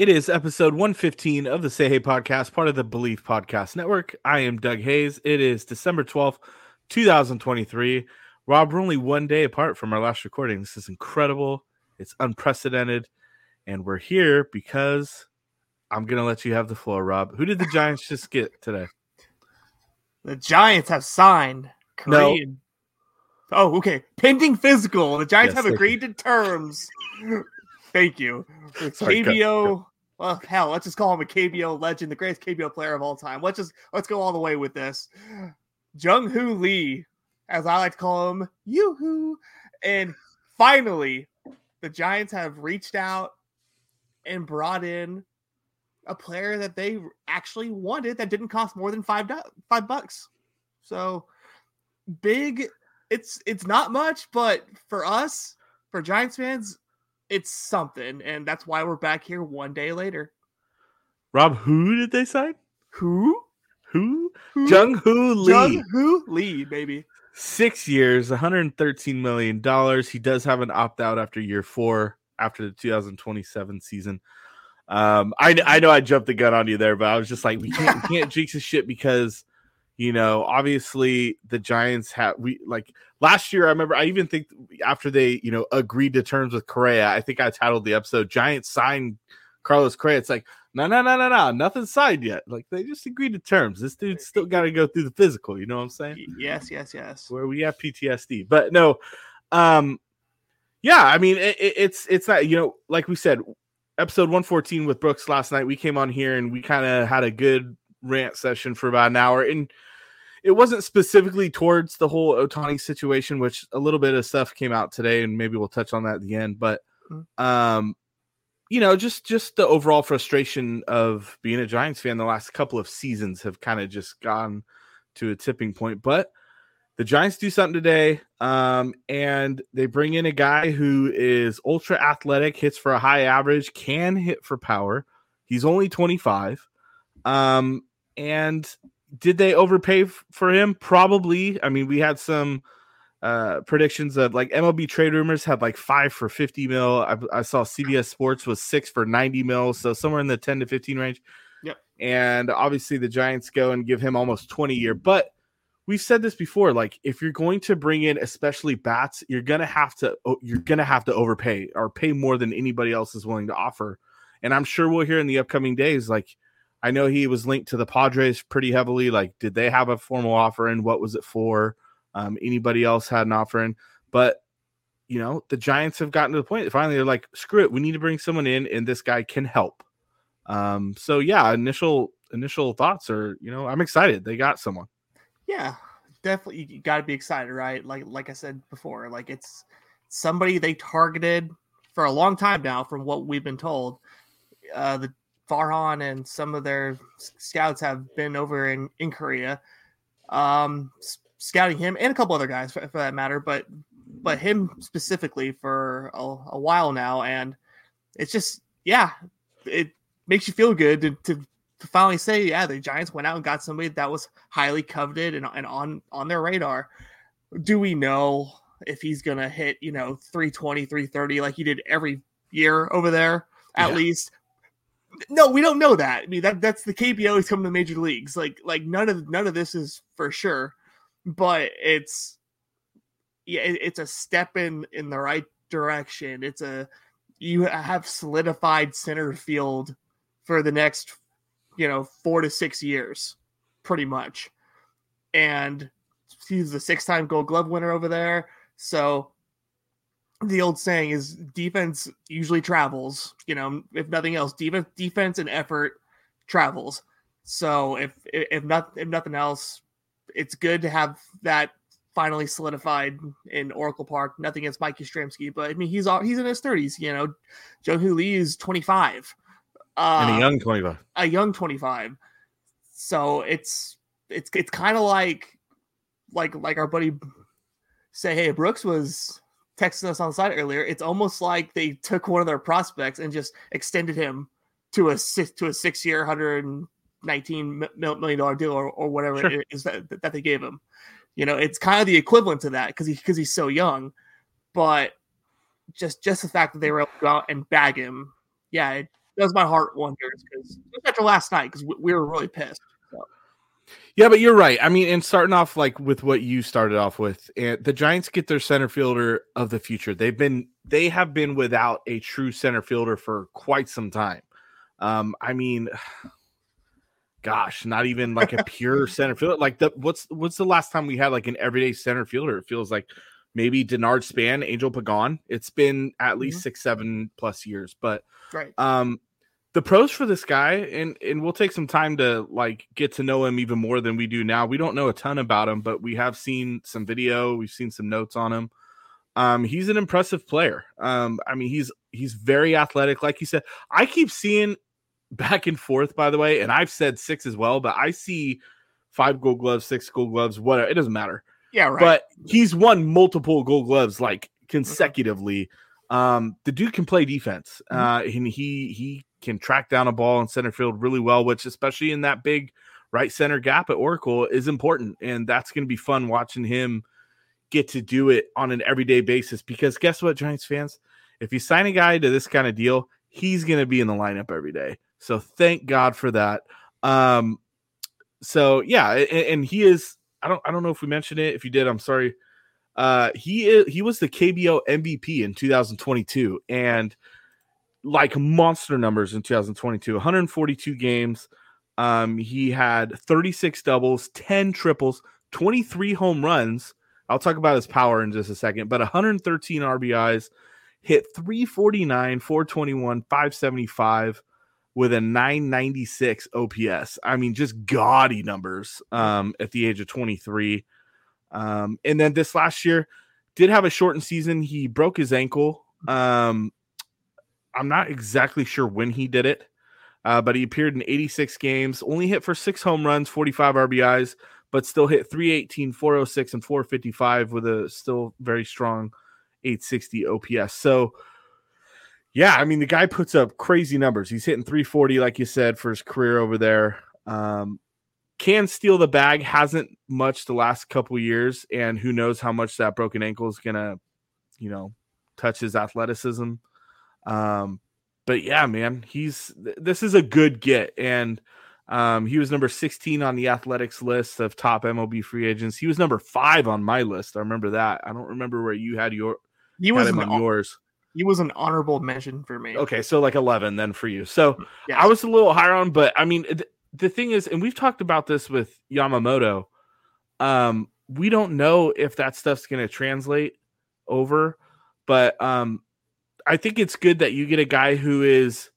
It is episode 115 of the Say Hey podcast, part of the Belief Podcast Network. I am Doug Hayes. It is December 12th, 2023. Rob, we're only one day apart from our last recording. This is incredible. It's unprecedented. And we're here because I'm going to let you have the floor, Rob. Who did the Giants just get today? The Giants have signed Korean. No. Oh, okay. Pending physical. The Giants yes, have agreed to terms. Thank you. Sorry, KBO well, hell, let's just call him a KBO legend, the greatest KBO player of all time. Let's just let's go all the way with this. Jung Hoo Lee, as I like to call him, yoo-hoo. And finally, the Giants have reached out and brought in a player that they actually wanted that didn't cost more than five five bucks. So big. It's it's not much, but for us, for Giants fans, it's something, and that's why we're back here one day later. Rob, who did they sign? Who? Who? who? Jung Hoo Lee. Jung Hoo Lee, baby. Six years, 113 million dollars. He does have an opt out after year four, after the 2027 season. Um, I I know I jumped the gun on you there, but I was just like, we can't we can't jinx this shit because you know, obviously the Giants have we like last year. I remember I even think after they you know agreed to terms with Correa, I think I titled the episode "Giants signed Carlos Correa." It's like no, no, no, no, no, nothing signed yet. Like they just agreed to terms. This dude's still got to go through the physical. You know what I'm saying? Yes, yes, yes. Where we have PTSD, but no, um, yeah. I mean, it, it's it's not you know like we said, episode 114 with Brooks last night. We came on here and we kind of had a good rant session for about an hour and it wasn't specifically towards the whole Ohtani situation, which a little bit of stuff came out today, and maybe we'll touch on that at the end. But mm-hmm. um, you know, just just the overall frustration of being a Giants fan the last couple of seasons have kind of just gone to a tipping point. But the Giants do something today, um, and they bring in a guy who is ultra athletic, hits for a high average, can hit for power. He's only 25. Um, and did they overpay f- for him? Probably. I mean, we had some uh predictions of like MLB trade rumors had like five for 50 mil. I, I, saw CBS Sports was six for 90 mil, so somewhere in the 10 to 15 range. Yep. And obviously the Giants go and give him almost 20 year. But we've said this before, like if you're going to bring in especially bats, you're gonna have to you're gonna have to overpay or pay more than anybody else is willing to offer. And I'm sure we'll hear in the upcoming days, like I know he was linked to the Padres pretty heavily. Like, did they have a formal offer and what was it for? Um, anybody else had an offer in, but you know, the Giants have gotten to the point finally they're like, screw it, we need to bring someone in, and this guy can help. Um, so yeah, initial initial thoughts are, you know, I'm excited. They got someone. Yeah, definitely you got to be excited, right? Like like I said before, like it's somebody they targeted for a long time now from what we've been told. Uh, the Farhan and some of their scouts have been over in, in Korea, um, scouting him and a couple other guys for, for that matter, but but him specifically for a, a, while now, and it's just yeah, it makes you feel good to, to, to finally say yeah, the Giants went out and got somebody that was highly coveted and, and on on their radar. Do we know if he's gonna hit you know 320, 330 like he did every year over there? At yeah. least no, we don't know that. I mean that that's the KBO is coming to major leagues. Like like none of none of this is for sure, but it's yeah, it, it's a step in in the right direction. It's a you have solidified center field for the next you know four to six years, pretty much, and he's the six time Gold Glove winner over there. So the old saying is defense usually travels. You know, if nothing else, defense, defense and effort travels. So if if not if nothing else, it's good to have that finally solidified in Oracle Park. Nothing against Mike Yastrzemski, but I mean he's all, he's in his thirties. You know, joe Lee is twenty five, uh, and a uh, young twenty five, a young twenty five. So it's it's it's kind of like like like our buddy say, hey, Brooks was texting us on the side earlier. It's almost like they took one of their prospects and just extended him to a six to a six year, hundred and nineteen million dollar deal or, or whatever sure. it is that, that they gave him. You know, it's kind of the equivalent to that because he because he's so young, but just just the fact that they were able to go out and bag him, yeah, it does my heart wonders because after last night because we, we, were really pissed. Yeah, but you're right. I mean, and starting off like with what you started off with, and the Giants get their center fielder of the future. They've been they have been without a true center fielder for quite some time. Um, I mean, gosh, not even like a pure center fielder. Like the what's what's the last time we had like an everyday center fielder? It feels like maybe Denard Span, Angel Pagan. It's been at least mm-hmm. six, seven plus years. But right. um the pros for this guy, and and we'll take some time to like get to know him even more than we do now. We don't know a ton about him, but we have seen some video, we've seen some notes on him. Um, he's an impressive player. Um, I mean, he's he's very athletic, like you said. I keep seeing back and forth, by the way, and I've said six as well, but I see five gold gloves, six gold gloves, whatever. It doesn't matter. Yeah, right. But he's won multiple gold gloves like mm-hmm. consecutively. Um, the dude can play defense. Mm-hmm. Uh, and he he can track down a ball in center field really well, which especially in that big right center gap at Oracle is important. And that's going to be fun watching him get to do it on an everyday basis. Because guess what, Giants fans? If you sign a guy to this kind of deal, he's going to be in the lineup every day. So thank God for that. Um, so yeah, and, and, he is. I don't. I don't know if we mentioned it. If you did, I'm sorry. Uh, he is. He was the KBO MVP in 2022, and like monster numbers in 2022. 142 games. Um, he had 36 doubles, 10 triples, 23 home runs. I'll talk about his power in just a second, but 113 RBIs, hit 349, 421, 575 with a 996 OPS. I mean, just gaudy numbers um, at the age of 23. Um, and then this last year did have a shortened season. He broke his ankle. Um, I'm not exactly sure when he did it, uh, but he appeared in 86 games, only hit for six home runs, 45 RBIs, but still hit 318, 406, and 455 with a still very strong 860 OPS. So, yeah, I mean, the guy puts up crazy numbers. He's hitting 340, like you said, for his career over there. Um, can steal the bag, hasn't much the last couple years, and who knows how much that broken ankle is gonna, you know, touch his athleticism. Um, but yeah, man, he's this is a good get, and um, he was number 16 on the athletics list of top MLB free agents. He was number five on my list. I remember that. I don't remember where you had your he was on yours he was an honorable mention for me. Okay, so like 11 then for you. So yeah. I was a little higher on, but I mean, th- the thing is, and we've talked about this with Yamamoto. Um, we don't know if that stuff's going to translate over, but um, I think it's good that you get a guy who is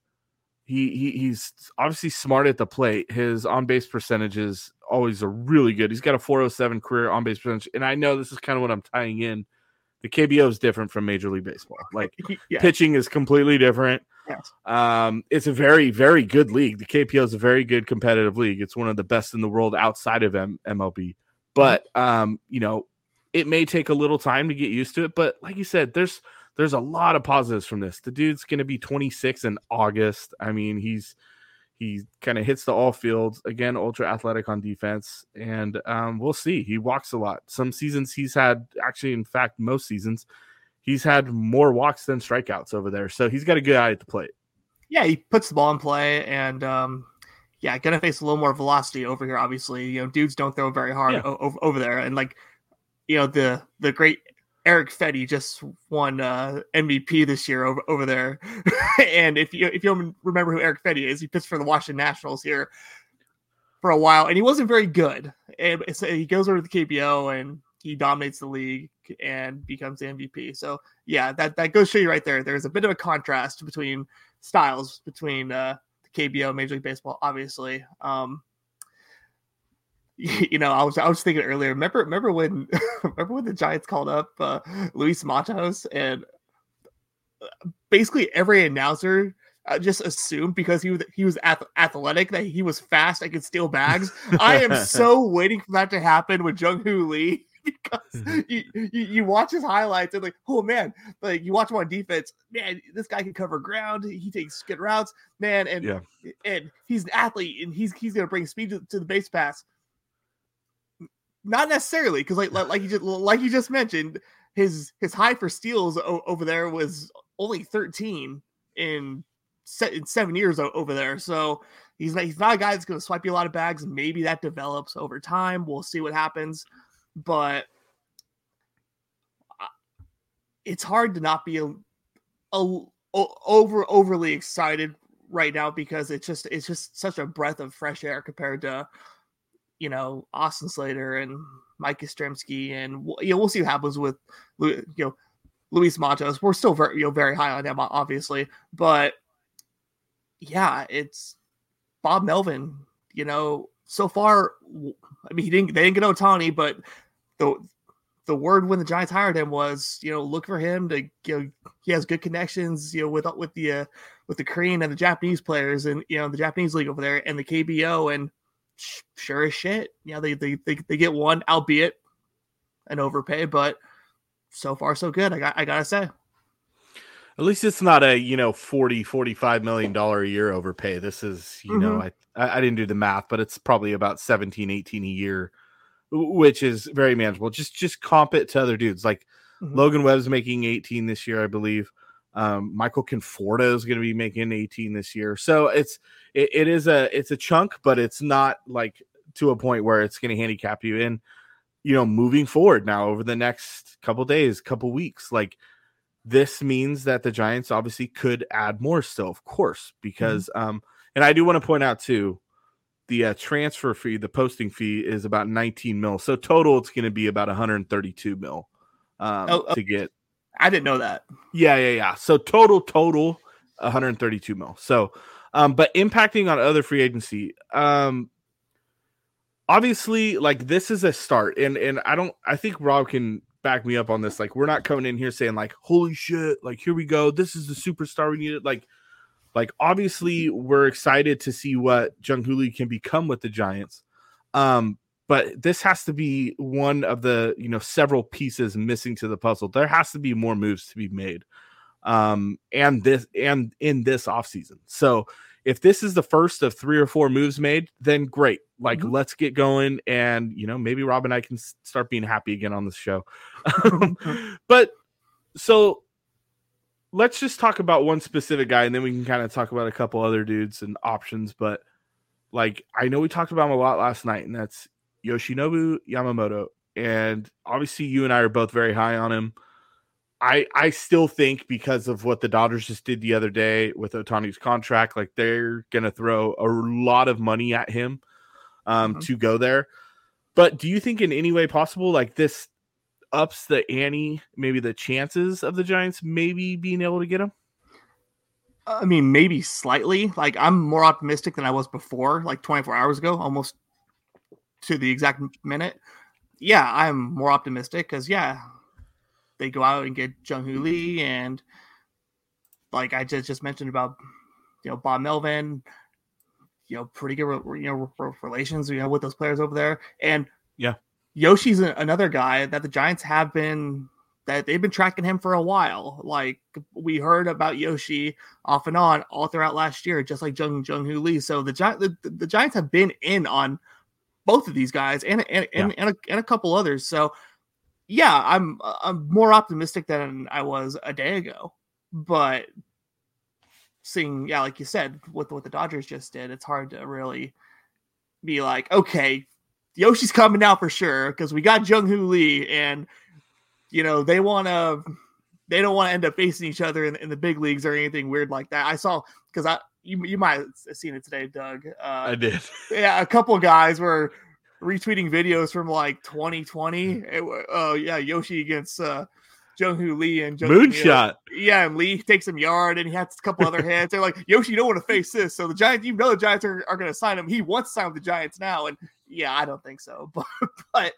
he, he he's obviously smart at the plate. His on base percentages always are really good. He's got a 407 career on base percentage, and I know this is kind of what I'm tying in the KBO is different from Major League Baseball. Like yeah. pitching is completely different. Yes. Um, it's a very, very good league. The KBO is a very good competitive league. It's one of the best in the world outside of M- MLB. But um, you know, it may take a little time to get used to it. But like you said, there's there's a lot of positives from this. The dude's going to be 26 in August. I mean, he's he kind of hits the all fields again, ultra athletic on defense, and um, we'll see. He walks a lot. Some seasons he's had, actually, in fact, most seasons he's had more walks than strikeouts over there. So he's got a good eye at the plate. Yeah, he puts the ball in play, and um, yeah, gonna face a little more velocity over here. Obviously, you know, dudes don't throw very hard yeah. o- over there, and like, you know, the the great Erick Fedde just won uh, MVP this year over, over there. and if you if you remember who Erick Fedde is, he pitched for the Washington Nationals here for a while, and he wasn't very good. And so he goes over to the KBO and he dominates the league and becomes the MVP. So yeah, that that goes show you right there. There's a bit of a contrast between styles between uh, the KBO, and Major League Baseball, obviously. Um, you know, I was I was thinking earlier. Remember, remember when remember when the Giants called up uh, Luis Matos and uh, basically every announcer uh, just assumed because he was he was ath- athletic that he was fast and could steal bags. I am so waiting for that to happen with Jung Hoo Lee because Mm-hmm. you, you you watch his highlights and like oh man like you watch him on defense man this guy can cover ground he takes good routes man and Yeah. and he's an athlete and he's he's gonna bring speed to, to the base pass not necessarily because like, like you just like you just mentioned his his high for steals o- over there was only 13 in, se- in seven years o- over there. So he's not, he's not a guy that's going to swipe you a lot of bags. Maybe that develops over time. We'll see what happens. But uh, it's hard to not be a, a o- over overly excited right now because it's just it's just such a breath of fresh air compared to you know Austin Slater and Mike Yastrzemski and you know we'll see what happens with you know Luis Matos. We're still very you know very high on him obviously, but yeah, it's Bob Melvin. You know, so far, I mean, he didn't they didn't get Ohtani, but the the word when the Giants hired him was, you know, look for him to, you know, he has good connections, you know, with with the uh, with the Korean and the Japanese players, and you know, the Japanese league over there, and the KBO, and sure as shit, yeah, they they they, they get one, albeit an overpay, but so far so good. I got I gotta say. At least it's not a, you know, 40, 45 million dollar a year overpay. This is, you know, I, I didn't do the math, but it's probably about 17, 18 a year, which is very manageable. Just just comp it to other dudes. Like Mhm. Logan Webb's making 18 this year, I believe. Um, Michael Conforto is going to be making 18 this year. So it's it, it is a it's a chunk, but it's not like to a point where it's going to handicap you in, you know, moving forward now over the next couple days, couple weeks. Like this means that the Giants obviously could add more still, of course, because um, and I do want to point out too, the uh, transfer fee, the posting fee is about 19 mil. So total, it's going to be about 132 mil um, Oh, oh. to get. I didn't know that. Yeah, yeah, yeah. So total, total, 132 mil. So, um, but impacting on other free agency, um, obviously, like this is a start, and and I don't, I think Rob can back me up on this. Like, we're not coming in here saying like, holy shit, like here we go, this is the superstar we needed. Like, like obviously, we're excited to see what Jung Lee can become with the Giants. Um, but this has to be one of the you know several pieces missing to the puzzle. There has to be more moves to be made, um, and this and in this offseason. So if this is the first of three or four moves made, then great. Like Mhm. let's get going, and you know maybe Rob and I can start being happy again on this show. but so let's just talk about one specific guy, and then we can kind of talk about a couple other dudes and options. But like I know we talked about him a lot last night, and that's Yoshinobu Yamamoto. And obviously, you and I are both very high on him. I I still think because of what the Dodgers just did the other day with Ohtani's contract, like they're gonna throw a lot of money at him um, Mhm. to go there. But do you think in any way possible, like this ups the ante, maybe the chances of the Giants maybe being able to get him? I mean, maybe slightly. Like I'm more optimistic than I was before, like 24 hours ago, almost to the exact minute. Yeah, I'm more optimistic because yeah, they go out and get Jung Hoo Lee and like I just just mentioned about you know Bob Melvin, you know, pretty good re- you know re- relations you know with those players over there, and Yeah. Yoshi's another guy that the Giants have been that they've been tracking him for a while. Like we heard about Yoshi off and on all throughout last year, just like Jung Jung Hoo Lee. So the, Gi- the the Giants have been in on both of these guys and and and, and, a, and a couple others. So yeah, I'm uh, I'm more optimistic than I was a day ago. But seeing, yeah, like you said, with what the Dodgers just did, it's hard to really be like, okay, Yoshi's coming now for sure because we got Jung Hoo Lee, and you know they want to, they don't want to end up facing each other in, in the big leagues or anything weird like that. I saw because I you you might have seen it today, Doug. Uh, I did. yeah, a couple guys were retweeting videos from like 2020. It wa- Oh yeah, Yoshi against uh, Jung Hoo Lee and Jung Moonshot. Yeah, and Lee takes some yard and he has a couple other hits. They're like, Yoshi, you don't want to face this. So the Giants, you know, the Giants are, are going to sign him. He wants to sign with the Giants now. And yeah, I don't think so. But but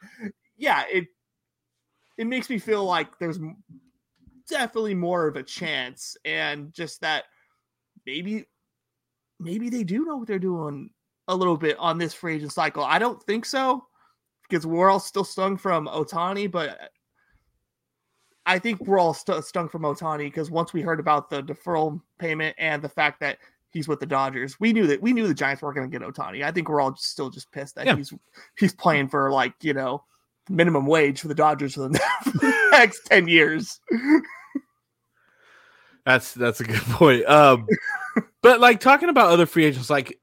yeah, it it makes me feel like there's definitely more of a chance, and just that maybe maybe they do know what they're doing a little bit on this free agent cycle. I don't think so because we're all still stung from Ohtani, but I think we're all st- stung from Ohtani because once we heard about the deferral payment and the fact that he's with the Dodgers, we knew that we knew the Giants weren't going to get Ohtani. I think we're all just, still just pissed that yeah. he's he's playing for like you know minimum wage for the Dodgers for the next ten years. That's that's a good point. Um, but like talking about other free agents, like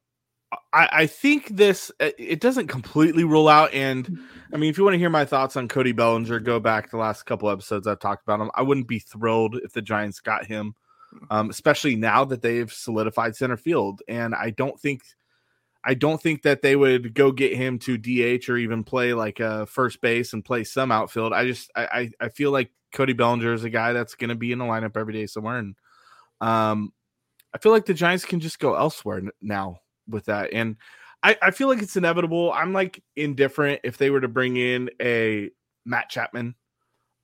I, I think this uh, it doesn't completely rule out. And I mean, if you want to hear my thoughts on Cody Bellinger, go back the last couple episodes I've talked about him. I wouldn't be thrilled if the Giants got him, um, especially now that they've solidified center field. And I don't think I don't think that they would go get him to DH or even play like a first base and play some outfield. I just I I feel like Cody Bellinger is a guy that's going to be in the lineup every day somewhere, and um, I feel like the Giants can just go elsewhere now with that. And I, I feel like it's inevitable. I'm like indifferent if they were to bring in a Matt Chapman.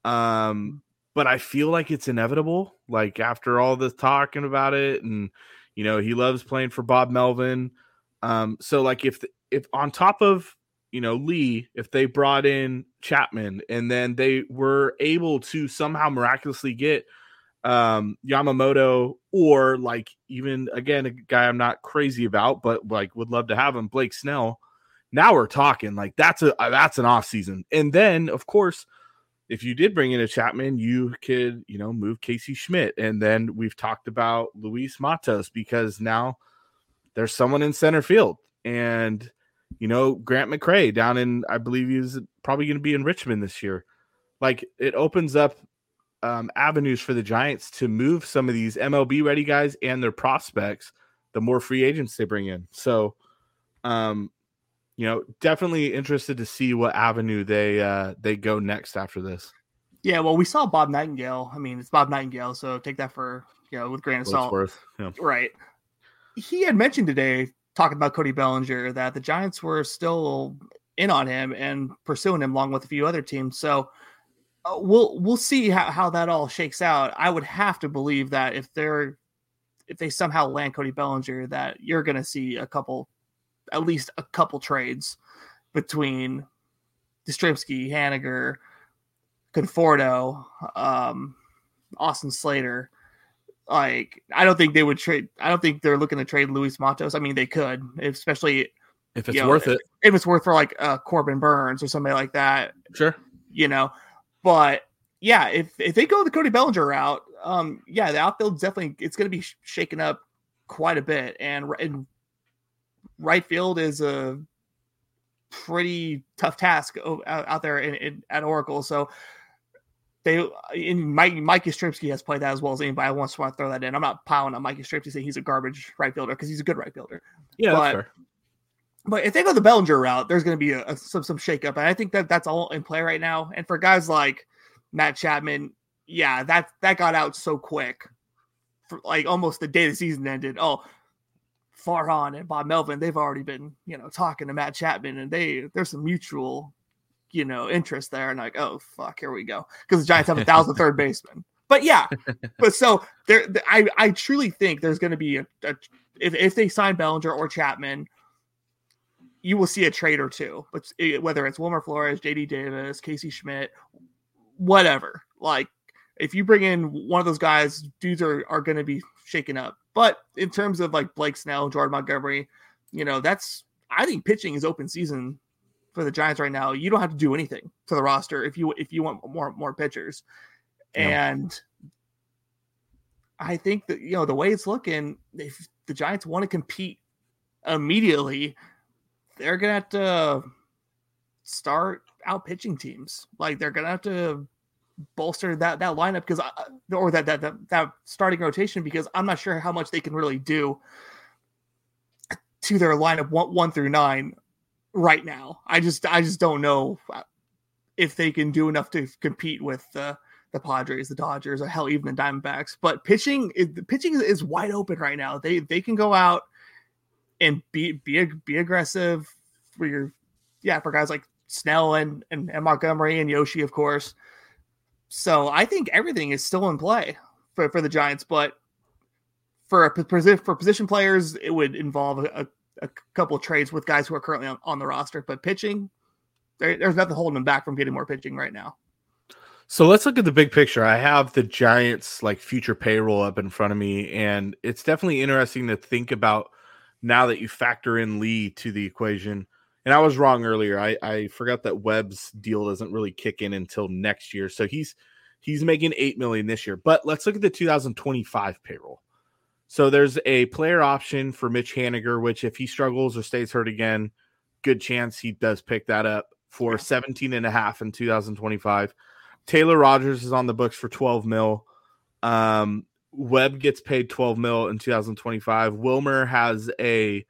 Um, but I feel like it's inevitable. Like after all this talking about it, and you know, he loves playing for Bob Melvin. Um, so like if if on top of you know Lee, if they brought in Chapman and then they were able to somehow miraculously get um Yamamoto or like even again a guy I'm not crazy about but like would love to have him Blake Snell. Now we're talking like that's a uh, that's an off season. And then of course if you did bring in a Chapman you could you know move Casey Schmitt. And then we've talked about Luis Matos because now there's someone in center field. And you know Grant McCray down in I believe he's probably going to be in Richmond this year. Like it opens up um, avenues for the Giants to move some of these MLB ready guys and their prospects, the more free agents they bring in. So, um, you know, definitely interested to see what avenue they uh, they go next after this. Yeah, well, we saw Bob Nightingale. I mean, it's Bob Nightingale, so take that for you know with grain of salt. Yeah. Right. He had mentioned today, talking about Cody Bellinger, that the Giants were still in on him and pursuing him along with a few other teams. So uh, we'll we'll see how, how that all shakes out. I would have to believe that if they're if they somehow land Cody Bellinger, that you're going to see a couple, at least a couple trades between Yastrzemski, Haniger, Conforto, um, Austin Slater. Like, I don't think they would trade. I don't think they're looking to trade Luis Matos. I mean, they could, especially if it's you know, worth it. If it's worth for like uh, Corbin Burnes or somebody like that. Sure. You know, but yeah, if if they go the Cody Bellinger route, um, yeah, the outfield definitely it's going to be shaken up quite a bit, and, and right field is a pretty tough task out there in, in, at Oracle. So they in Mike Mike Yastrzemski has played that as well as anybody. I want to throw that in. I'm not piling on Mike Yastrzemski saying he's a garbage right fielder because he's a good right fielder. Yeah, but, but if they go the Bellinger route, there's going to be a, a, some some shakeup, and I think that that's all in play right now. And for guys like Matt Chapman, yeah, that that got out so quick, for like almost the day the season ended. Oh, Farhan and Bob Melvin, they've already been you know talking to Matt Chapman, and they there's some mutual you know interest there, and like oh fuck, here we go, because the Giants have a thousand third baseman. But yeah, but so there, I I truly think there's going to be a, a if if they sign Bellinger or Chapman you will see a trade or two, but whether it's Wilmer Flores, JD Davis, Casey Schmitt, whatever. Like if you bring in one of those guys, dudes are, are going to be shaken up. But in terms of like Blake Snell, Jordan Montgomery, you know, that's I think pitching is open season for the Giants right now. You don't have to do anything to the roster if you if you want more more pitchers. And I think that you know the way it's looking, if the Giants want to compete immediately, they're gonna have to start out pitching teams. Like they're gonna have to bolster that that lineup because or that, that that that starting rotation because I'm not sure how much they can really do to their lineup one, one through nine right now. I just I just don't know uh, if they can do enough to compete with the the Padres, the Dodgers, or hell even the Diamondbacks. But pitching is pitching is wide open right now. They they can go out and be be be aggressive for your yeah, for guys like Snell and, and, and Montgomery and Yoshi, of course. So I think everything is still in play for, for the Giants, but for a for position players, it would involve a, a couple trades with guys who are currently on, on the roster. But pitching, there, there's nothing holding them back from getting more pitching right now. So let's look at the big picture. I have the Giants like future payroll up in front of me, and it's definitely interesting to think about now that you factor in Lee to the equation. And I was wrong earlier. I, I forgot that Webb's deal doesn't really kick in until next year. So he's he's making eight million this year. But let's look at the 2025 payroll. So there's a player option for Mitch Haniger, which if he struggles or stays hurt again, good chance he does pick that up for 17 and a half in 2025. Taylor Rogers is on the books for 12 mil. Um, Webb gets paid 12 mil in 2025. Wilmer has a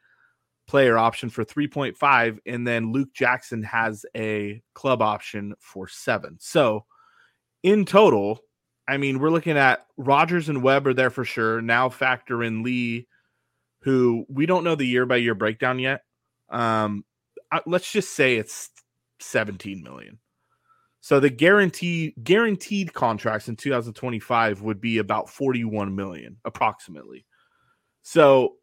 player option for 3.5, and then Luke Jackson has a club option for seven. So in total, I mean, we're looking at Rogers and Webb are there for sure. Now factor in Lee, who we don't know the year by year breakdown yet. Um, let's just say it's 17 million. So the guarantee guaranteed contracts in 2025 would be about 41 million approximately. So,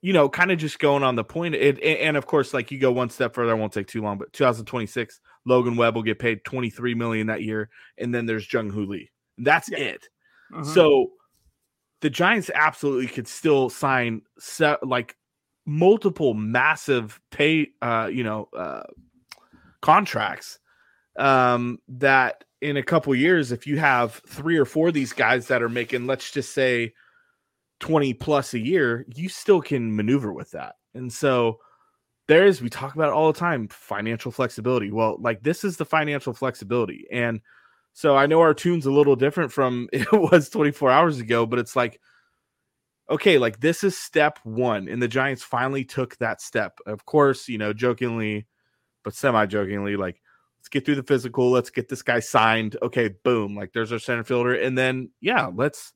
you know, kind of just going on the point. It, and of course, like you go one step further, I won't take too long, but 2026, Logan Webb will get paid 23 million that year, and then there's Jung Hoo Lee. That's yeah. it. Mm-hmm. So the Giants absolutely could still sign se- like multiple massive pay uh you know uh contracts um that in a couple years if you have three or four of these guys that are making let's just say 20 plus a year you still can maneuver with that and so there is we talk about all the time financial flexibility well like this is the financial flexibility and so I know our tune's a little different from it was 24 hours ago, but it's like, okay, like this is step one. And the Giants finally took that step. Of course, you know, jokingly, but semi jokingly, like, let's get through the physical. Let's get this guy signed. Okay, boom. Like there's our center fielder. And then, yeah, let's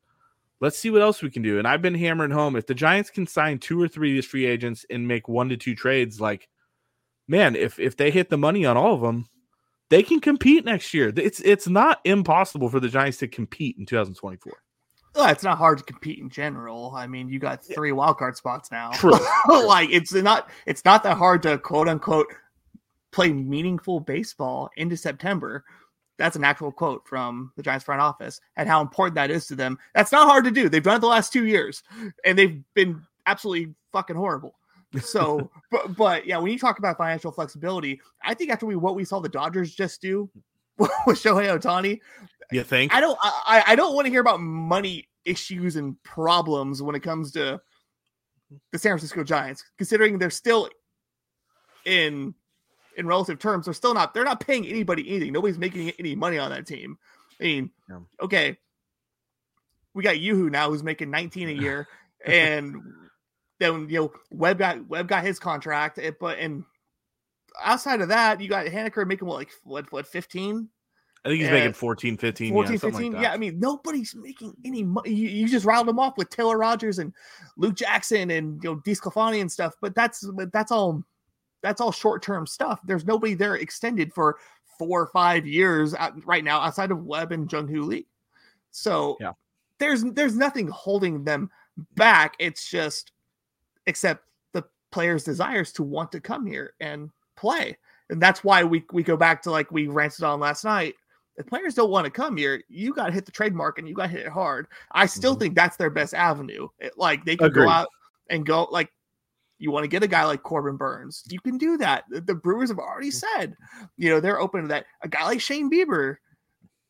let's see what else we can do. And I've been hammering home if the Giants can sign two or three of these free agents and make one to two trades, like, man, if if they hit the money on all of them, they can compete next year. It's it's not impossible for the Giants to compete in 2024. Well, it's not hard to compete in general. I mean, you got three wild card spots now. True. like it's not it's not that hard to quote unquote play meaningful baseball into September. That's an actual quote from the Giants front office and how important that is to them. That's not hard to do. They've done it the last two years and they've been absolutely fucking horrible. So, but, but yeah, when you talk about financial flexibility, I think after we what we saw the Dodgers just do with Shohei Ohtani, you think I don't I, I don't want to hear about money issues and problems when it comes to the San Francisco Giants, considering they're still in in relative terms, they're still not they're not paying anybody anything. Nobody's making any money on that team. I mean, yeah. okay, we got Yoo-Hoo now who's making 19 a year, and then you know Webb got Webb got his contract, eh, but and outside of that, you got Haniger making what like what what 15? I think he's and making 14, 15. 14, yeah, 15. Like yeah, I mean, nobody's making any money. You, you, just riled them off with Taylor Rogers and Luke Jackson and you know DeSclafani and stuff, but that's that's all that's all short-term stuff. There's nobody there extended for four or five years right now outside of Webb and Jung Hoo Lee. So yeah. there's there's nothing holding them back. It's just except the players' desires to want to come here and play. And that's why we, we go back to like we ranted on last night. If players don't want to come here, you got to hit the trademark and you got to hit it hard. I still mm-hmm. think that's their best avenue. It, like they can Agreed. go out and go like you want to get a guy like Corbin Burnes, you can do that. The, Brewers have already mm-hmm. said, you know, they're open to that. A guy like Shane Bieber,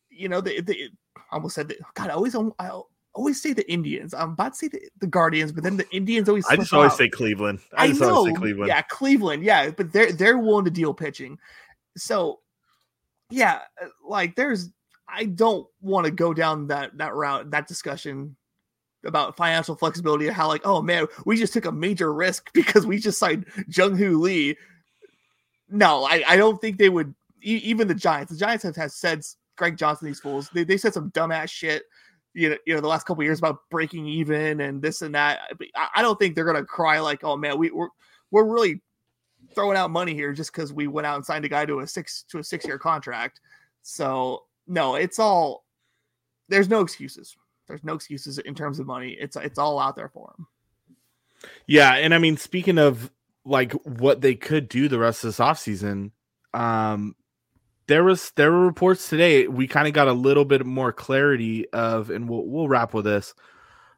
you know, they, they almost said that. God, I always I always say the Indians. I'm about to say the, the Guardians, but then the Indians always. I just always out. say Cleveland. I, I just know, always say Cleveland. Yeah, Cleveland. Yeah, but they're they're willing to deal pitching. So, yeah, uh, like there's. I don't want to go down that that route, that discussion about financial flexibility. and How like, oh man, we just took a major risk because we just signed Jung Hoo Lee. No, I, I don't think they would. Even the Giants, the Giants have, have said Greg Johnson, these fools, they, they said some dumbass shit you know, you know, the last couple years about breaking even and this and that. I, I don't think they're gonna cry like, oh man, we, we're we're really throwing out money here just because we went out and signed a guy to a six to a six year contract. So no, it's all there's no excuses. There's no excuses in terms of money. It's it's all out there for him. Yeah, and I mean, speaking of like what they could do the rest of this offseason, um, there was there were reports today. We kind of got a little bit more clarity of, and we'll we'll wrap with this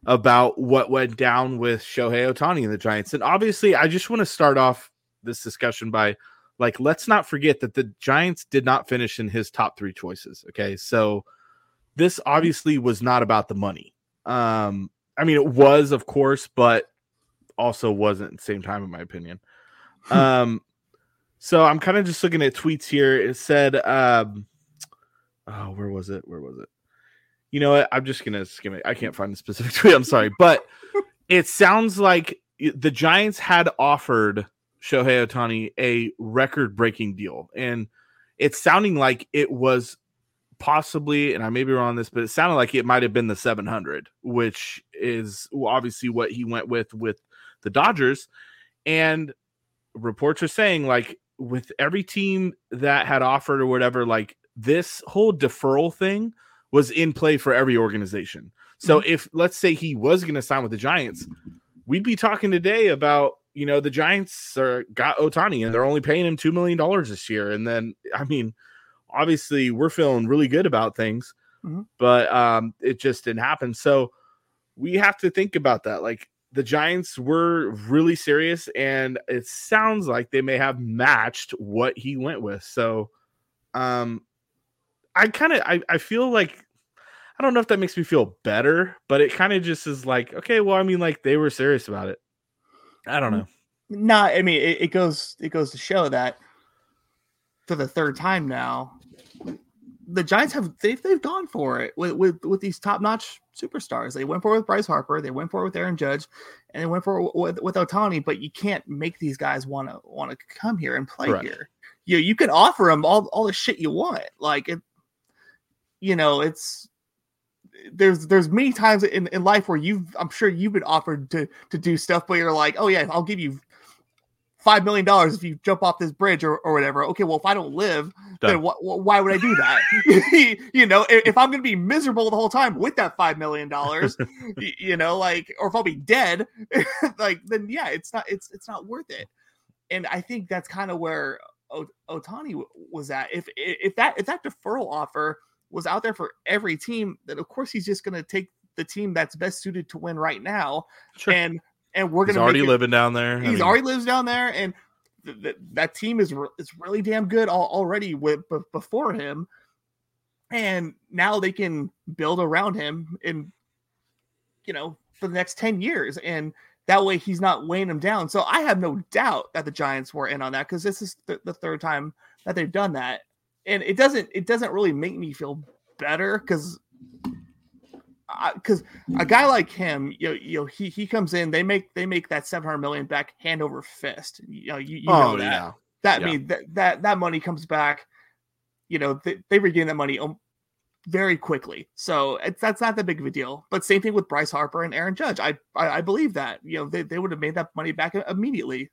about what went down with Shohei Ohtani and the Giants. And obviously, I just want to start off this discussion by like let's not forget that the Giants did not finish in his top three choices. Okay, so this obviously was not about the money. Um, I mean, it was, of course, but also wasn't at the same time, in my opinion. um, so I'm kind of just looking at tweets here. It said, um, oh, where was it? Where was it? You know what? I'm just gonna skim it. I can't find the specific tweet. I'm sorry, but it sounds like the Giants had offered Shohei Ohtani a record-breaking deal, and it's sounding like it was possibly, and I may be wrong on this, but it sounded like it might have been the 700, which is obviously what he went with with the Dodgers. And reports are saying like with every team that had offered or whatever, like this whole deferral thing was in play for every organization. So mm-hmm. if let's say he was going to sign with the Giants, we'd be talking today about you know the Giants are got Ohtani and they're only paying him two million dollars this year, and then I mean, obviously we're feeling really good about things, mm-hmm. but um, it just didn't happen. So we have to think about that. Like the Giants were really serious, and it sounds like they may have matched what he went with. So, um, I kind of I, I feel like I don't know if that makes me feel better, but it kind of just is like, okay, well, I mean, like they were serious about it. I don't know. No, I mean, it, it goes it goes to show that for the third time now, the Giants have they've they've gone for it with with, with these top notch superstars. They went for it with Bryce Harper, they went for it with Aaron Judge, and they went for it with with Ohtani. But you can't make these guys want to want to come here and play Correct. here. You you can offer them all all the shit you want. Like it, you know, it's there's there's many times in, in life where you've I'm sure you've been offered to to do stuff, but you're like, oh yeah, I'll give you five million dollars if you jump off this bridge or, or whatever. Okay, well if I don't live, Done. then wh- wh- why would I do that? you know, if, if, I'm going to be miserable the whole time with that five million dollars, you know, like, or if I'll be dead, like, then yeah, it's not it's it's not worth it. And I think that's kind of where o- Ohtani was at. If if that if that deferral offer was out there for every team, then of course he's just going to take the team that's best suited to win right now. Sure. And and we're going to already living down there. He's I mean, already lives down there, and th- th- that team is re- is really damn good all- already with b- before him. And now they can build around him in, you know, for the next ten years, and that way he's not weighing them down. So I have no doubt that the Giants were in on that because this is th- the third time that they've done that and it doesn't it doesn't really make me feel better because because a guy like him, you know, you know, he he comes in, they make they make that seven hundred million back hand over fist. You know, you, you oh, know that. Yeah. That yeah. mean that, that that money comes back. You know, they, they regain that money um, very quickly. So it's that's not that big of a deal. But same thing with Bryce Harper and Aaron Judge. I I, I believe that you know they, they would have made that money back immediately.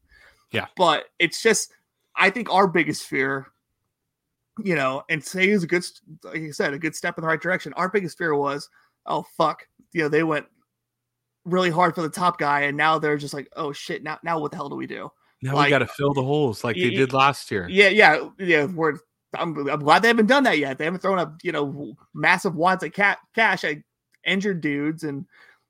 Yeah. But it's just I think our biggest fear you know, and say is a good, like I said, a good step in the right direction. Our biggest fear was, oh fuck, you know, they went really hard for the top guy, and now they're just like, oh shit, now now what the hell do we do? Now like, we got to fill the holes like they did last year. Yeah, yeah, yeah. We're I'm, I'm glad they haven't done that yet. They haven't thrown up, you know, massive wads of cat cash at injured dudes and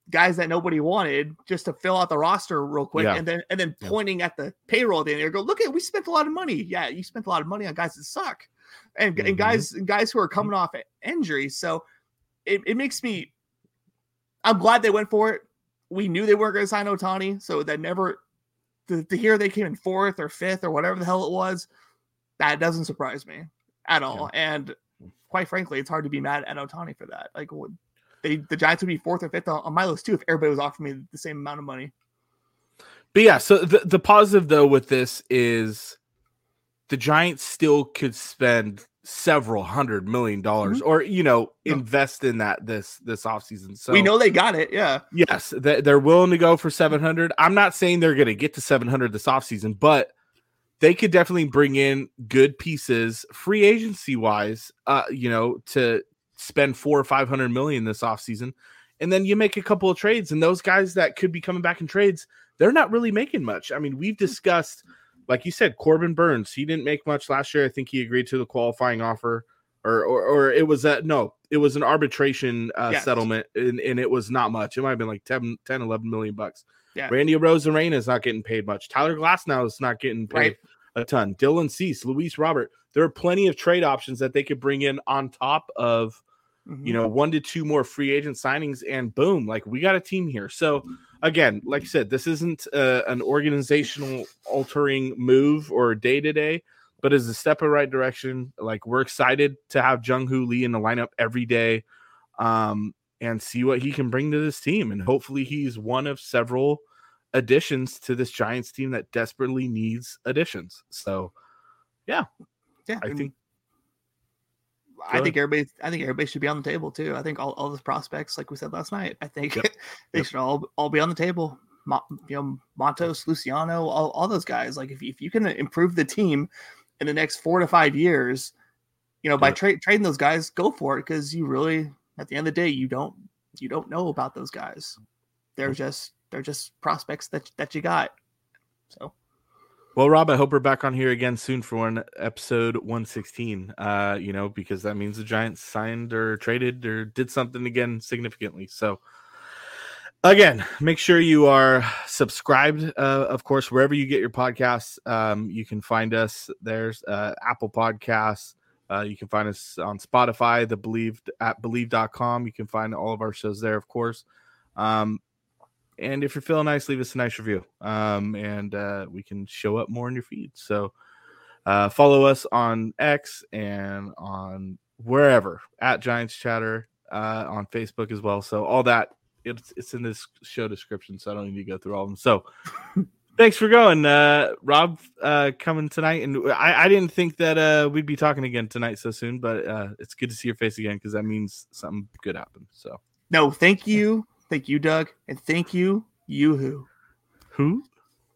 guys that nobody wanted just to fill out the roster real quick yeah. and then and then pointing yeah. at the payroll at the end there go look at we spent a lot of money yeah you spent a lot of money on guys that suck and, mm-hmm. and guys guys who are coming off injuries. So it, it makes me I'm glad they went for it. We knew they weren't going to sign Ohtani, so that never to, to, hear they came in fourth or fifth or whatever the hell it was, that doesn't surprise me at all. Yeah. And quite frankly, it's hard to be mad at Ohtani for that. Like they the Giants would be fourth or fifth on my list too if everybody was offering me the same amount of money. But yeah, so the, the positive though with this is the Giants still could spend several hundred million dollars mm-hmm. or you know invest in that this this offseason so we know they got it yeah yes they're willing to go for 700 i'm not saying they're going to get to 700 this offseason but they could definitely bring in good pieces free agency wise, uh, you know, to spend four or five hundred million this offseason. And then you make a couple of trades, and those guys that could be coming back in trades, they're not really making much. I mean, we've discussed, like you said, Corbin Burnes, he didn't make much last year. I think he agreed to the qualifying offer. Or, or, or it was a no, it was an arbitration uh, Yes. settlement, and, and it was not much. It might have been like 10, 10 11 million bucks. Yeah. Randy Arozarena is not getting paid much. Tyler Glasnow is not getting paid Right. a ton. Dylan Cease, Luis Robert. There are plenty of trade options that they could bring in on top of Mhm. you know one to two more free agent signings, and boom, like we got a team here. So again, like I said, this isn't uh, an organizational altering move or day to day, but is a step in the right direction. Like we're excited to have Jung Hoo Lee in the lineup every day. Um, and see what he can bring to this team. And hopefully, he's one of several additions to this Giants team that desperately needs additions. So, yeah, yeah, I think I think everybody I think everybody should be on the table too. I think all, all the prospects, like we said last night, I think Yep. they Yep. should all all be on the table. Mo- you know, Matos, Luciano, all, all those guys. Like if, if you can improve the team in the next four to five years, you know, by Yep. trade trading those guys, go for it because you really at the end of the day you don't you don't know about those guys. They're just they're just prospects that that you got. So Well, Rob, I hope we're back on here again soon for one episode 116. Uh, you know, because that means the Giants signed or traded or did something again significantly. So again, make sure you are subscribed, uh, of course, wherever you get your podcasts. Um, you can find us there's uh Apple Podcasts. Uh, you can find us on Spotify, the believed at bleav.com. You can find all of our shows there, of course. Um, and if you're feeling nice, leave us a nice review. Um, and uh, we can show up more in your feed. So uh, follow us on X and on wherever at Giants Chatter uh, on Facebook as well. So all that it's it's in this show description, so I don't need to go through all of them. So thanks for going, uh, Rob, uh, coming tonight. And I, I didn't think that uh, we'd be talking again tonight so soon, but uh, it's good to see your face again because that means something good happened. So no, thank you, thank you, Doug, and thank you, you who? Who?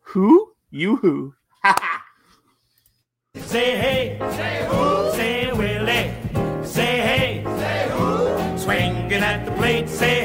who you who. Say hey, say who, say Willie, say hey, say who, swinging at the plate, say hey, say